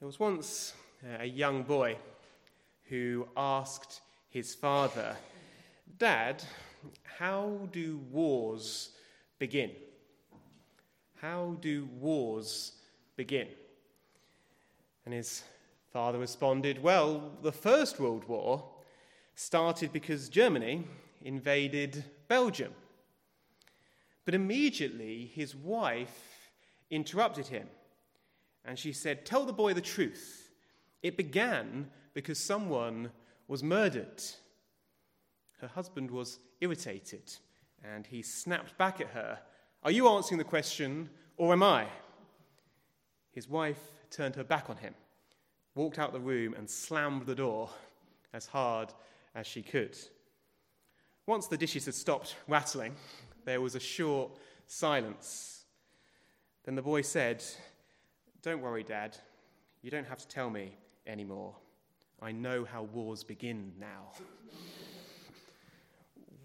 There was once uh, a young boy who asked his father, Dad, how do wars begin? How do wars begin? And his father responded, Well, the First World War started because Germany invaded Belgium. But immediately his wife interrupted him and she said, Tell the boy the truth. It began because someone was murdered. Her husband was irritated, and he snapped back at her, Are you answering the question, or am I? His wife turned her back on him, walked out the room, and slammed the door as hard as she could. Once the dishes had stopped rattling, there was a short silence. Then the boy said, don't worry, Dad. You don't have to tell me anymore. I know how wars begin now.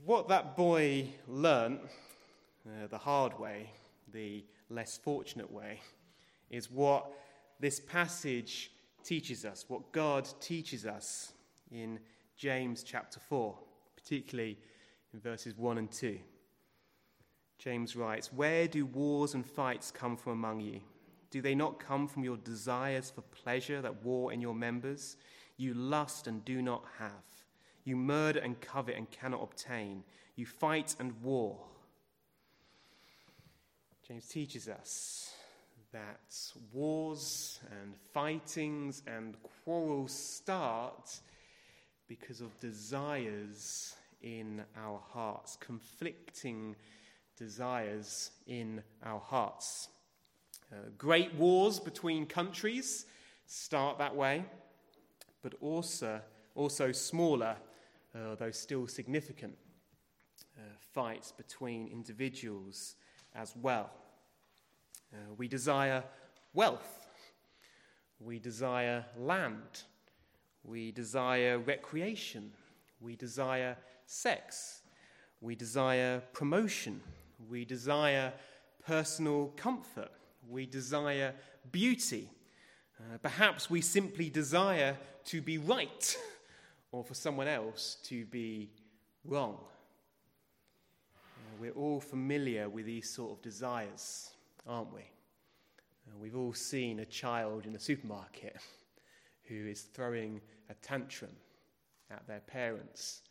what that boy learnt uh, the hard way, the less fortunate way, is what this passage teaches us, what God teaches us in James chapter 4, particularly in verses 1 and 2. James writes, Where do wars and fights come from among you? Do they not come from your desires for pleasure that war in your members? You lust and do not have. You murder and covet and cannot obtain. You fight and war. James teaches us that wars and fightings and quarrels start because of desires in our hearts, conflicting desires in our hearts. Uh, great wars between countries start that way, but also, also smaller, uh, though still significant, uh, fights between individuals as well. Uh, we desire wealth, we desire land, we desire recreation, we desire sex, we desire promotion, we desire personal comfort we desire beauty. Uh, perhaps we simply desire to be right or for someone else to be wrong. Uh, we're all familiar with these sort of desires, aren't we? Uh, we've all seen a child in a supermarket who is throwing a tantrum at their parents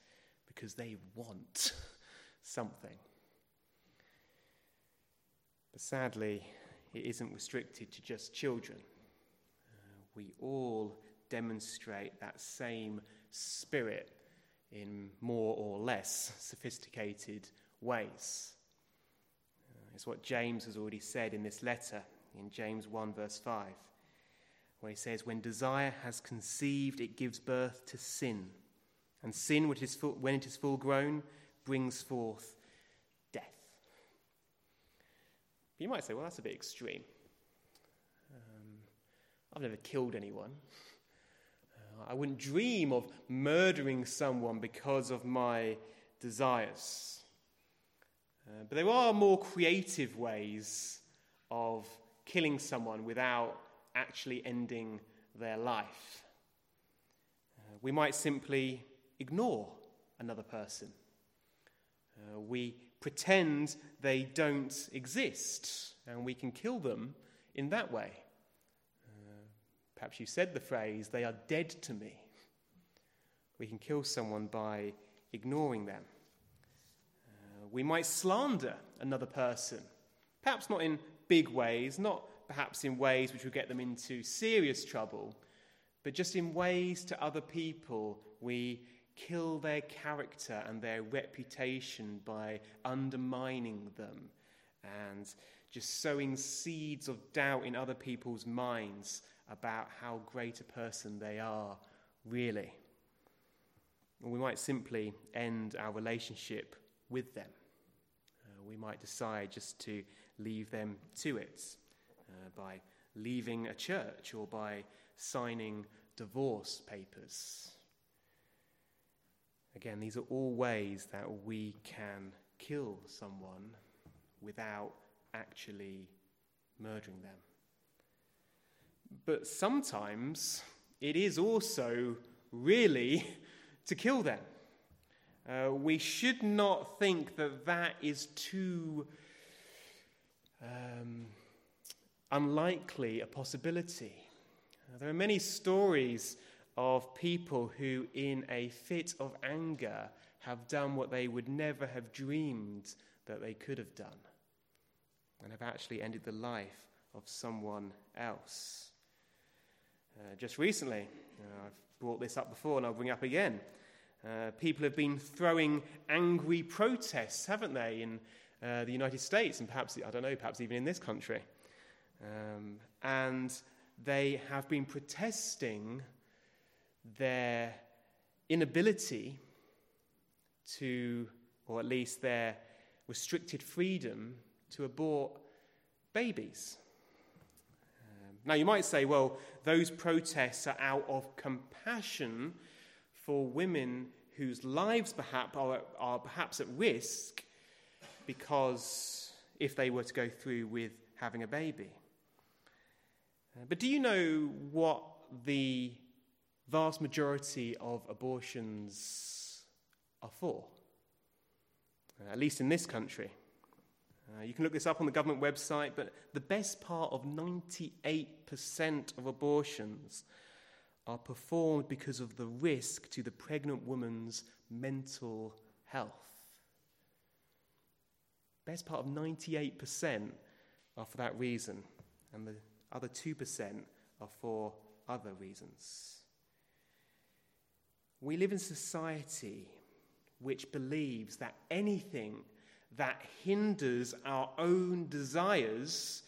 because they want something. But sadly, it isn't restricted to just children. Uh, we all demonstrate that same spirit in more or less sophisticated ways. Uh, it's what James has already said in this letter, in James 1, verse 5, where he says, When desire has conceived, it gives birth to sin. And sin, when it is full, when it is full grown, brings forth you might say, well, that's a bit extreme. Um, I've never killed anyone. Uh, I wouldn't dream of murdering someone because of my desires. Uh, but there are more creative ways of killing someone without actually ending their life. Uh, we might simply ignore another person. Uh, we pretend they don't exist, and we can kill them in that way. Uh, perhaps you said the phrase, they are dead to me. We can kill someone by ignoring them. Uh, we might slander another person, perhaps not in big ways, not perhaps in ways which will get them into serious trouble, but just in ways to other people we kill their character and their reputation by undermining them and just sowing seeds of doubt in other people's minds about how great a person they are, really. Or we might simply end our relationship with them. Uh, we might decide just to leave them to it uh, by leaving a church or by signing divorce papers. Again, these are all ways that we can kill someone without actually murdering them. but sometimes it is also really to kill them. Uh, we should not think that that is too um, unlikely a possibility. There are many stories of people who, in a fit of anger, have done what they would never have dreamed that they could have done and have actually ended the life of someone else. Uh, just recently, uh, I've brought this up before and I'll bring it up again. Uh, people have been throwing angry protests, haven't they, in uh, the United States and perhaps, I don't know, perhaps even in this country. Um, and they have been protesting their inability to, or at least their restricted freedom to abort babies. Um, now, you might say, well, those protests are out of compassion for women whose lives perhaps are, are perhaps at risk because if they were to go through with having a baby. Uh, but do you know what the vast majority of abortions are for? Uh, at least in this country. Uh, you can look this up on the government website, but the best part of 98% of abortions are performed because of the risk to the pregnant woman's mental health. Best part of 98% are for that reason, and the other 2% are for other reasons. We live in society which believes that anything that hinders our own desires,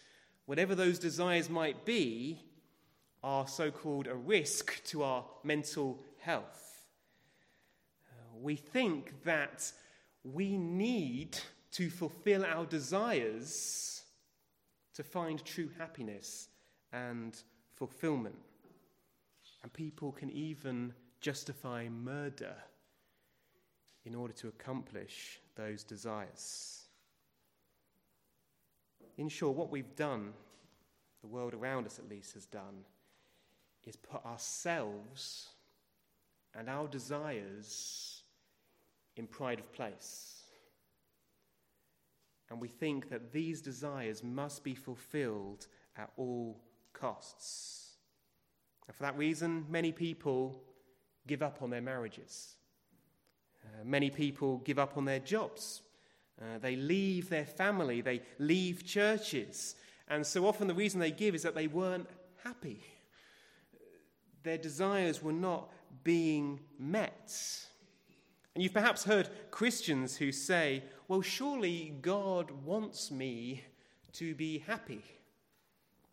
whatever those desires might be, are so called a risk to our mental health. We think that we need to fulfill our desires to find true happiness and fulfillment. And people can even justify murder in order to accomplish those desires. In short, what we've done, the world around us at least has done, is put ourselves and our desires in pride of place. And we think that these desires must be fulfilled at all costs. And for that reason, many people give up on their marriages. Uh, many people give up on their jobs. Uh, they leave their family. They leave churches. And so often the reason they give is that they weren't happy. Their desires were not being met. And you've perhaps heard Christians who say, well, surely God wants me to be happy.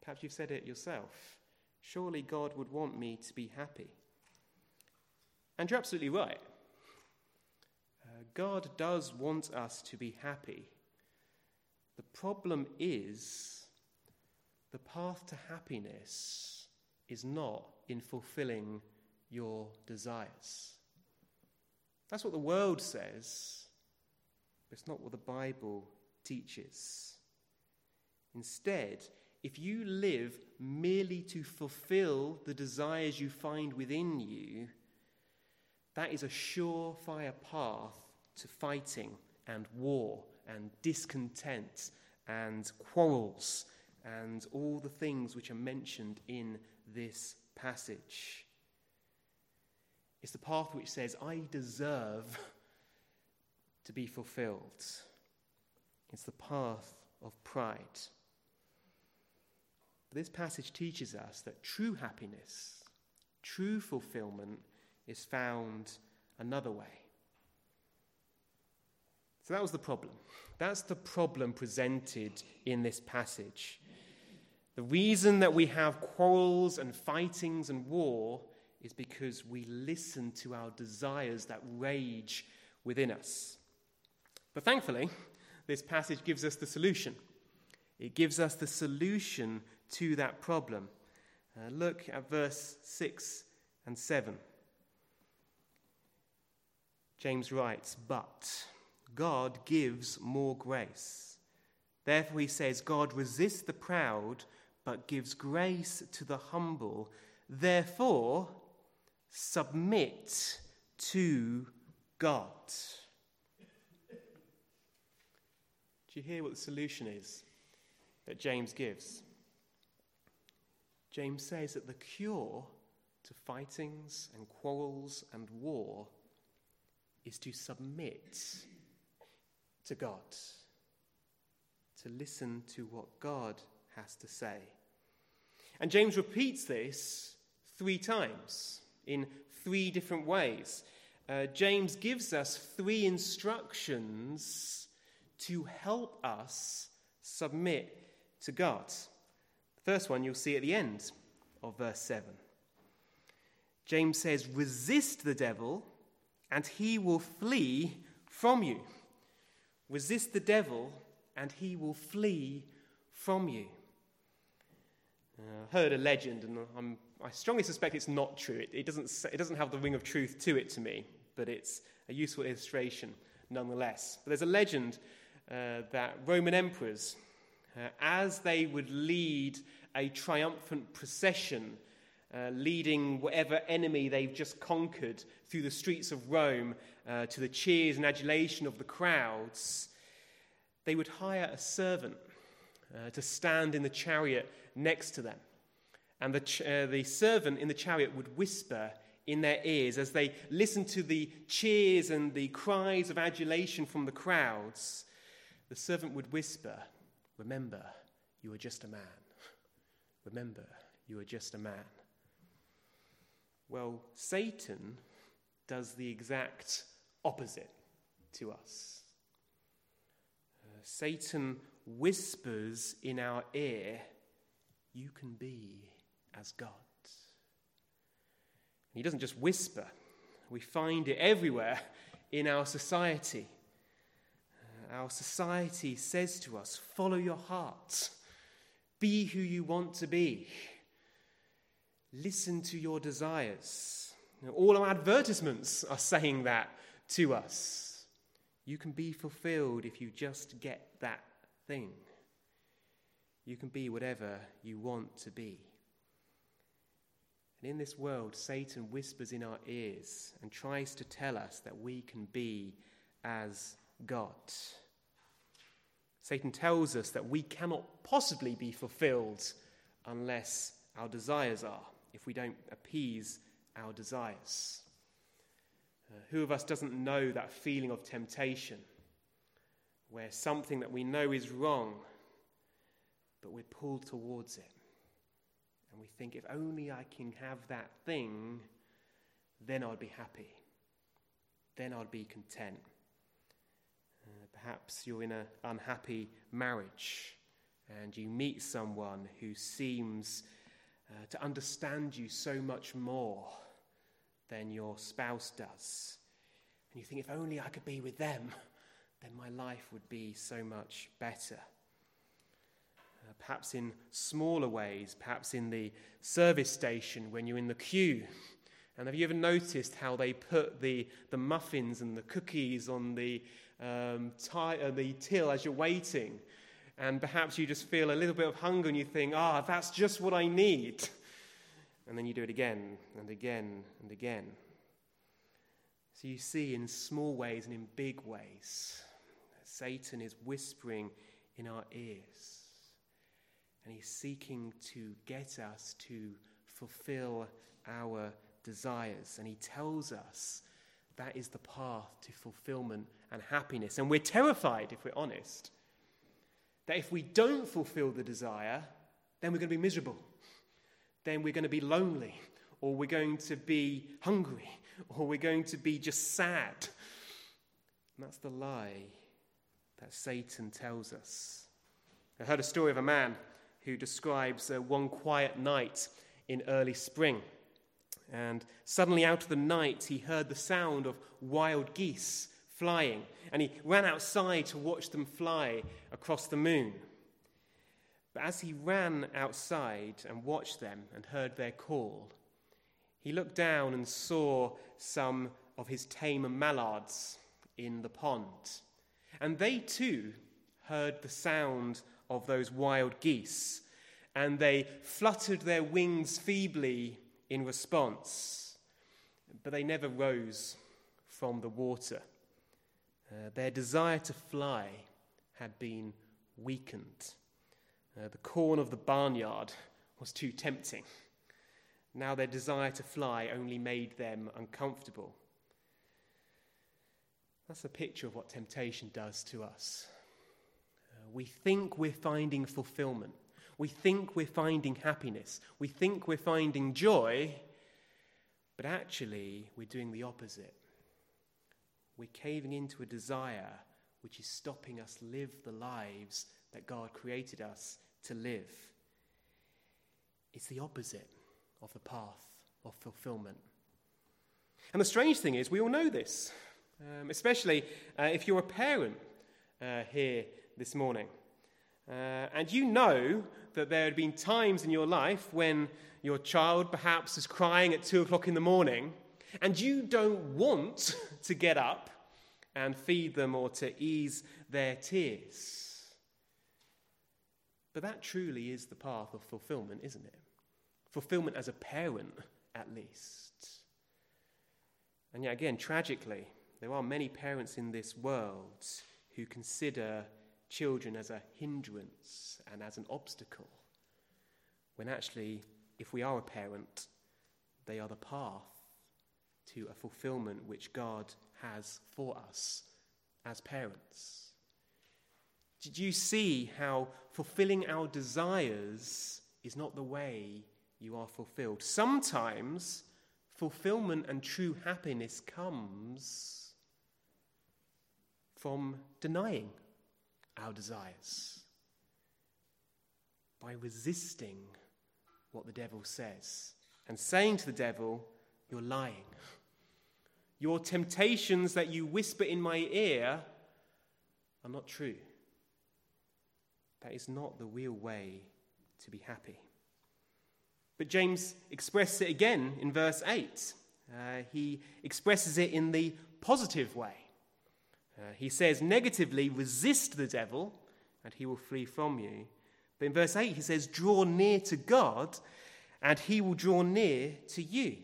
Perhaps you've said it yourself. Surely God would want me to be happy. And you're absolutely right. Uh, God does want us to be happy. The problem is the path to happiness is not in fulfilling your desires. That's what the world says, but it's not what the Bible teaches. Instead, if you live merely to fulfill the desires you find within you, that is a surefire path to fighting and war and discontent and quarrels and all the things which are mentioned in this passage. It's the path which says, I deserve to be fulfilled. It's the path of pride. This passage teaches us that true happiness, true fulfillment, is found another way. So that was the problem. That's the problem presented in this passage. The reason that we have quarrels and fightings and war is because we listen to our desires that rage within us. But thankfully, this passage gives us the solution. It gives us the solution to that problem. Uh, look at verse 6 and 7. James writes, But God gives more grace. Therefore, he says, God resists the proud, but gives grace to the humble. Therefore, submit to God. Do you hear what the solution is that James gives? James says that the cure to fightings and quarrels and war is to submit to God, to listen to what God has to say. And James repeats this three times in three different ways. Uh, James gives us three instructions to help us submit to God. The first one you'll see at the end of verse 7. James says, Resist the devil, and he will flee from you. Resist the devil, and he will flee from you. Uh, I heard a legend, and I'm, i strongly suspect it's not true. It, it, doesn't, it doesn't have the ring of truth to it to me, but it's a useful illustration nonetheless. But there's a legend uh, that Roman emperors, uh, as they would lead a triumphant procession, uh, leading whatever enemy they've just conquered through the streets of Rome uh, to the cheers and adulation of the crowds, they would hire a servant uh, to stand in the chariot next to them. And the, ch- uh, the servant in the chariot would whisper in their ears as they listened to the cheers and the cries of adulation from the crowds. The servant would whisper, Remember, you are just a man. Remember, you are just a man. Well, Satan does the exact opposite to us. Uh, Satan whispers in our ear, You can be as God. he doesn't just whisper, we find it everywhere in our society. Uh, our society says to us, Follow your heart, be who you want to be, listen to your desires. Know, all our advertisements are saying that to us. You can be fulfilled if you just get that thing. You can be whatever you want to be. And in this world, Satan whispers in our ears and tries to tell us that we can be as God. Satan tells us that we cannot possibly be fulfilled unless our desires are, if we don't appease our desires. Uh, who of us doesn't know that feeling of temptation? where something that we know is wrong, but we're pulled towards it. And we think, if only I can have that thing, then I'd be happy. Then I'd be content. Uh, perhaps you're in an unhappy marriage and you meet someone who seems uh, to understand you so much more than your spouse does. And you think, if only I could be with them then my life would be so much better. Uh, perhaps in smaller ways, perhaps in the service station when you're in the queue. And have you ever noticed how they put the, the muffins and the cookies on the, um, tie, uh, the till as you're waiting? And perhaps you just feel a little bit of hunger and you think, ah, that's just what I need. And then you do it again and again and again. So you see in small ways and in big ways Satan is whispering in our ears. And he's seeking to get us to fulfill our desires. And he tells us that is the path to fulfillment and happiness. And we're terrified, if we're honest, that if we don't fulfill the desire, then we're going to be miserable. Then we're going to be lonely, or we're going to be hungry, or we're going to be just sad. And that's the lie that Satan tells us. I heard a story of a man who describes uh, one quiet night in early spring. And suddenly, out of the night, he heard the sound of wild geese flying. And he ran outside to watch them fly across the moon. But as he ran outside and watched them and heard their call, he looked down and saw some of his tame mallards in the pond. And they too heard the sound of those wild geese. and they fluttered their wings feebly in response, but they never rose from the water. Uh, their desire to fly had been weakened. Uh, the corn of the barnyard was too tempting. Now their desire to fly only made them uncomfortable. That's a picture of what temptation does to us. Uh, we think we're finding fulfillment. We think we're finding happiness. We think we're finding joy, but actually, we're doing the opposite. We're caving into a desire which is stopping us live the lives that God created us to live. It's the opposite of the path of fulfillment. And the strange thing is, we all know this, um, especially uh, if you're a parent uh, here this morning. Uh, and you know that there had been times in your life when your child perhaps is crying at two o'clock in the morning, and you don't want to get up and feed them or to ease their tears. But that truly is the path of fulfillment, isn't it? Fulfillment as a parent, at least. And yet, again, tragically, there are many parents in this world who consider children as a hindrance and as an obstacle, when actually, if we are a parent, they are the path to a fulfillment which God has for us as parents. Did you see how fulfilling our desires is not the way you are fulfilled? Sometimes fulfillment and true happiness comes from denying our desires, by resisting what the devil says and saying to the devil, You're lying. Your temptations that you whisper in my ear are not true. That is not the real way to be happy. But James expresses it again in verse 8. Uh, he expresses it in the positive way. Uh, he says, negatively, resist the devil, and he will flee from you. But in verse 8, he says, draw near to God, and he will draw near to you.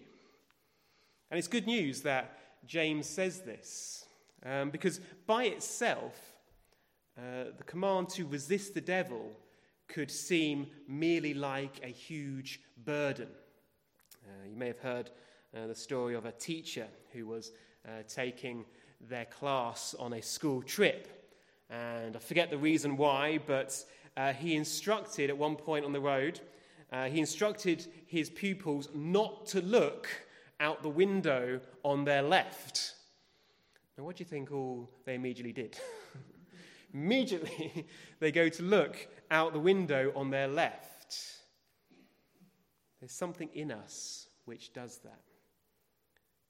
And it's good news that James says this, um, because by itself, uh, the command to resist the devil could seem merely like a huge burden. Uh, you may have heard uh, the story of a teacher who was uh, taking their class on a school trip. And I forget the reason why, but uh, he instructed at one point on the road, uh, he instructed his pupils not to look out the window on their left. Now, what do you think all they immediately did? immediately, they go to look out the window on their left. There's something in us which does that.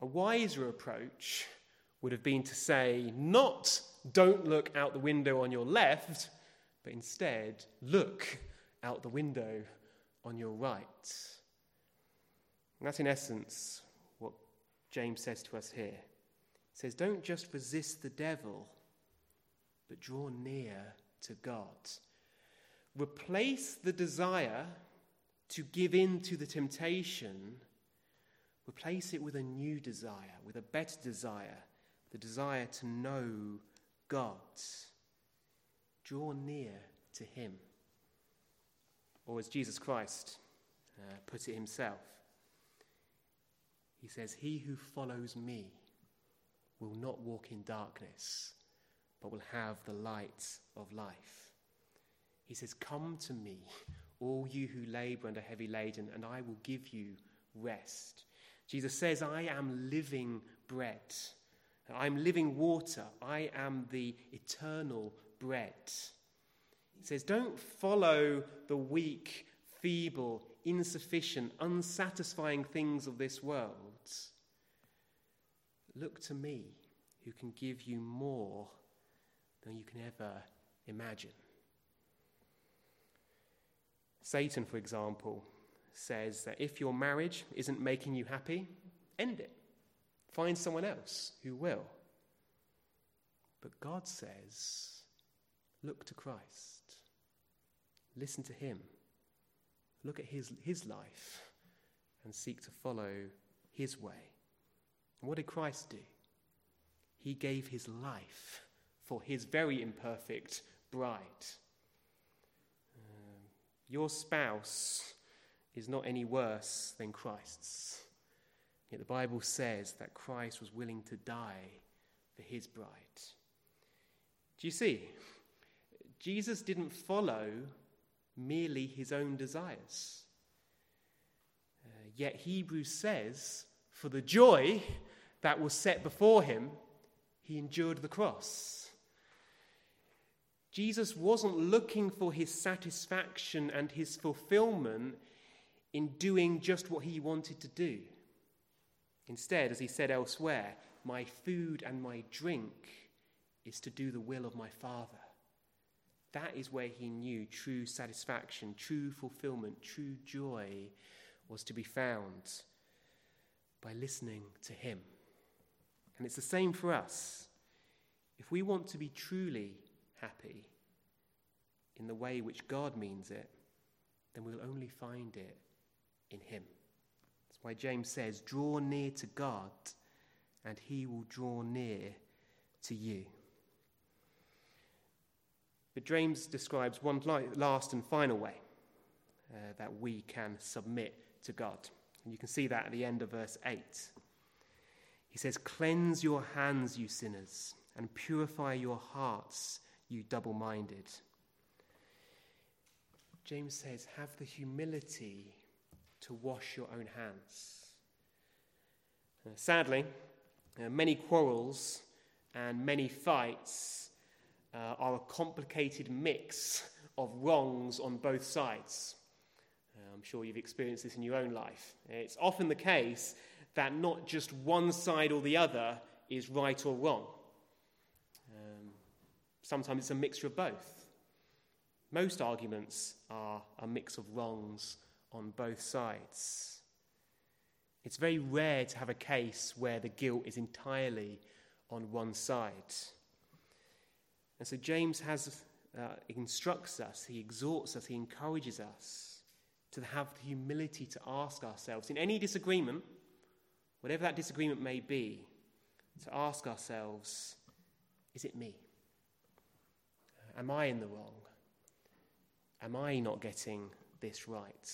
A wiser approach would have been to say, not don't look out the window on your left, but instead look out the window on your right. And that's in essence James says to us here. He says, Don't just resist the devil, but draw near to God. Replace the desire to give in to the temptation, replace it with a new desire, with a better desire the desire to know God. Draw near to Him. Or as Jesus Christ uh, put it himself, He says, He who follows me will not walk in darkness, but will have the light of life. He says, Come to me, all you who labor and are heavy laden, and I will give you rest. Jesus says, I am living bread. I'm living water. I am the eternal bread. He says, Don't follow the weak, feeble, insufficient, unsatisfying things of this world. Look to me, who can give you more than you can ever imagine. Satan, for example, says that if your marriage isn't making you happy, end it. Find someone else who will. But God says, look to Christ. Listen to him. look at his, his life and seek to follow his way. And what did Christ do? He gave his life for his very imperfect bride. Um, your spouse is not any worse than Christ's. Yet the Bible says that Christ was willing to die for his bride. Do you see? Jesus didn't follow merely his own desires. Uh, yet Hebrews says, for the joy that was set before him, he endured the cross. Jesus wasn't looking for his satisfaction and his fulfillment in doing just what he wanted to do. Instead, as he said elsewhere, my food and my drink is to do the will of my Father. That is where he knew true satisfaction, true fulfillment, true joy was to be found by listening to him. And it's the same for us. If we want to be truly happy in the way which God means it, then we'll only find it in him. That's why James says, Draw near to God, and he will draw near to you. But James describes one last and final way uh, that we can submit to God. And you can see that at the end of verse 8. He says, Cleanse your hands, you sinners, and purify your hearts, you double minded. James says, Have the humility to wash your own hands. Uh, sadly, uh, many quarrels and many fights uh, are a complicated mix of wrongs on both sides. I'm sure you've experienced this in your own life. It's often the case that not just one side or the other is right or wrong. Um, sometimes it's a mixture of both. Most arguments are a mix of wrongs on both sides. It's very rare to have a case where the guilt is entirely on one side. And so James has, uh, instructs us, he exhorts us, he encourages us to have the humility to ask ourselves in any disagreement, whatever that disagreement may be, to ask ourselves, is it me? Am I in the wrong? Am I not getting this right?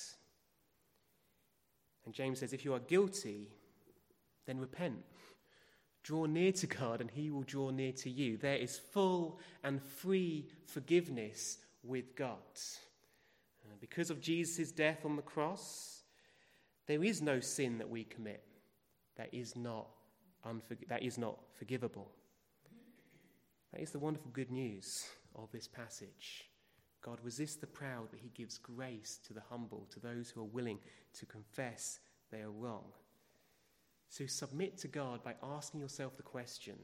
And James says, if you are guilty, then repent. Draw near to God, and he will draw near to you. There is full and free forgiveness with God. Because of Jesus' death on the cross, there is no sin that we commit that is not, unforg- that is not forgivable. That is the wonderful good news of this passage. God resists the proud, but he gives grace to the humble, to those who are willing to confess they are wrong. So submit to God by asking yourself the question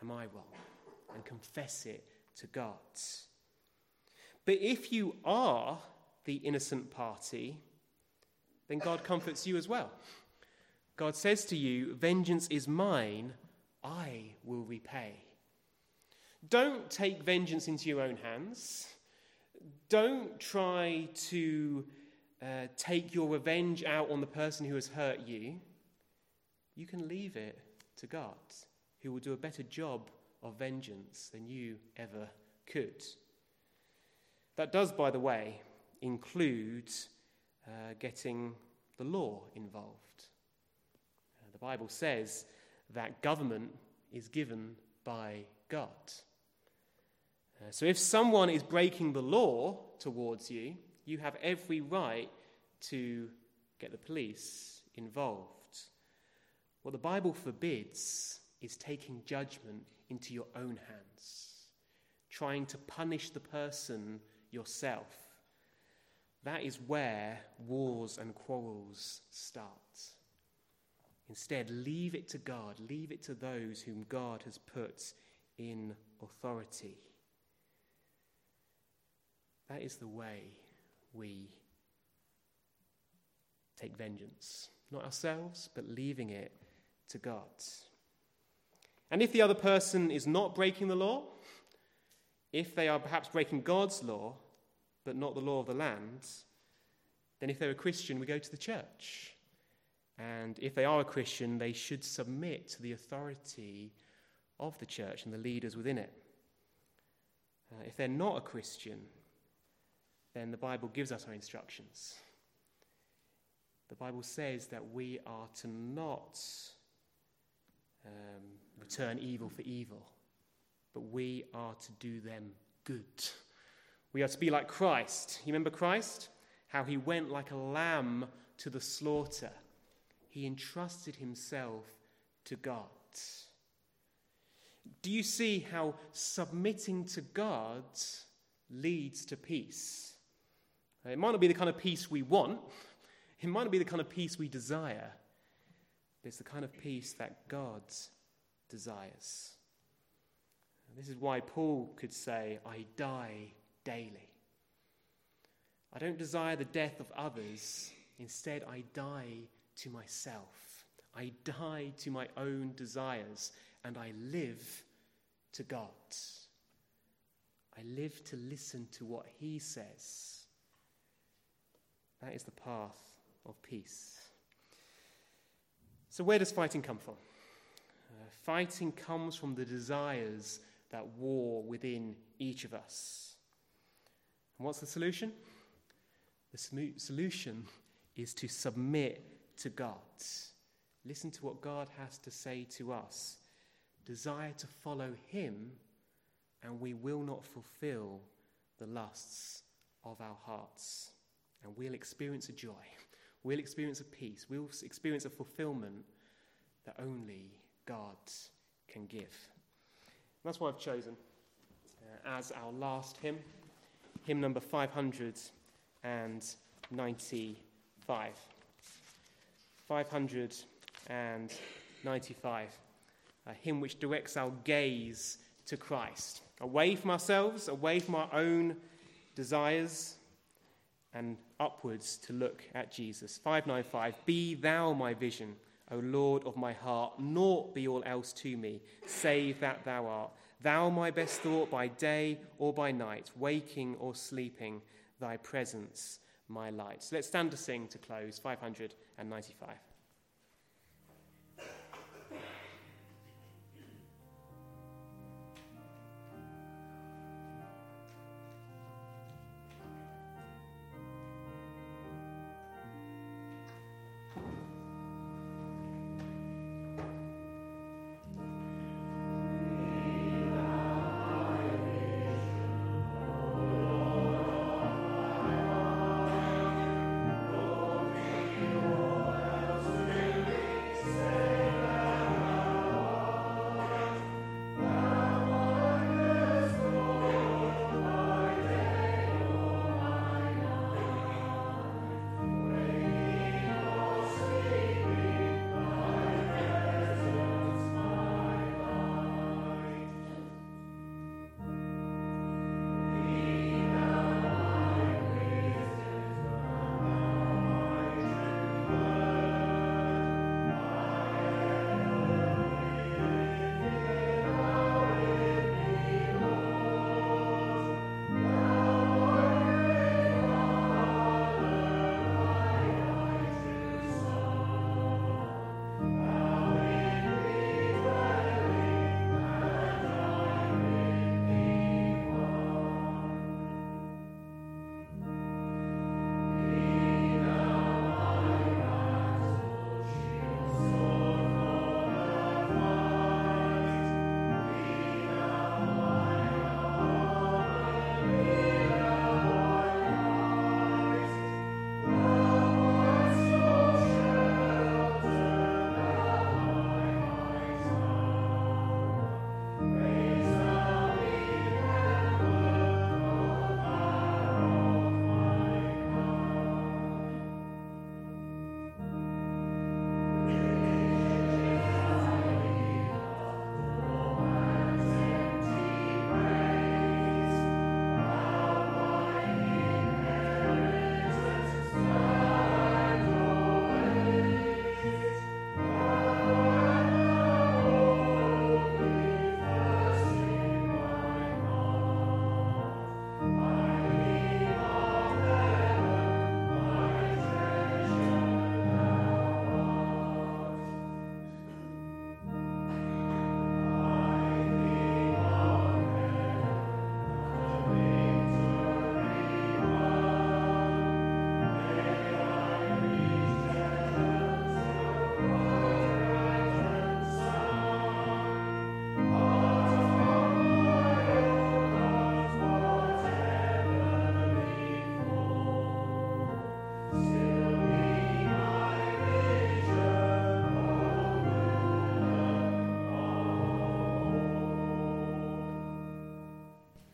Am I wrong? And confess it to God. But if you are the innocent party, then God comforts you as well. God says to you, Vengeance is mine, I will repay. Don't take vengeance into your own hands. Don't try to uh, take your revenge out on the person who has hurt you. You can leave it to God, who will do a better job of vengeance than you ever could. That does, by the way, include uh, getting the law involved. Uh, the Bible says that government is given by God. Uh, so if someone is breaking the law towards you, you have every right to get the police involved. What the Bible forbids is taking judgment into your own hands, trying to punish the person yourself. That is where wars and quarrels start. Instead, leave it to God, leave it to those whom God has put in authority. That is the way we take vengeance. Not ourselves, but leaving it to God. And if the other person is not breaking the law, if they are perhaps breaking God's law, but not the law of the land, then if they're a Christian, we go to the church. And if they are a Christian, they should submit to the authority of the church and the leaders within it. Uh, if they're not a Christian, then the Bible gives us our instructions. The Bible says that we are to not um, return evil for evil, but we are to do them good. We are to be like Christ. You remember Christ? How he went like a lamb to the slaughter. He entrusted himself to God. Do you see how submitting to God leads to peace? It might not be the kind of peace we want, it might not be the kind of peace we desire, but it's the kind of peace that God desires. This is why Paul could say, I die daily. I don't desire the death of others, instead, I die to myself. I die to my own desires, and I live to God. I live to listen to what He says. That is the path of peace. So, where does fighting come from? Uh, fighting comes from the desires that war within each of us. And what's the solution? The solution is to submit to God. Listen to what God has to say to us. Desire to follow Him, and we will not fulfill the lusts of our hearts. And we'll experience a joy. We'll experience a peace. We'll experience a fulfillment that only God can give. And that's why I've chosen uh, as our last hymn, hymn number 595. 595, a hymn which directs our gaze to Christ, away from ourselves, away from our own desires, and upwards to look at Jesus. 595, Be thou my vision, O Lord of my heart, naught be all else to me, save that thou art. Thou my best thought by day or by night, waking or sleeping, thy presence my light. So let's stand to sing to close 595.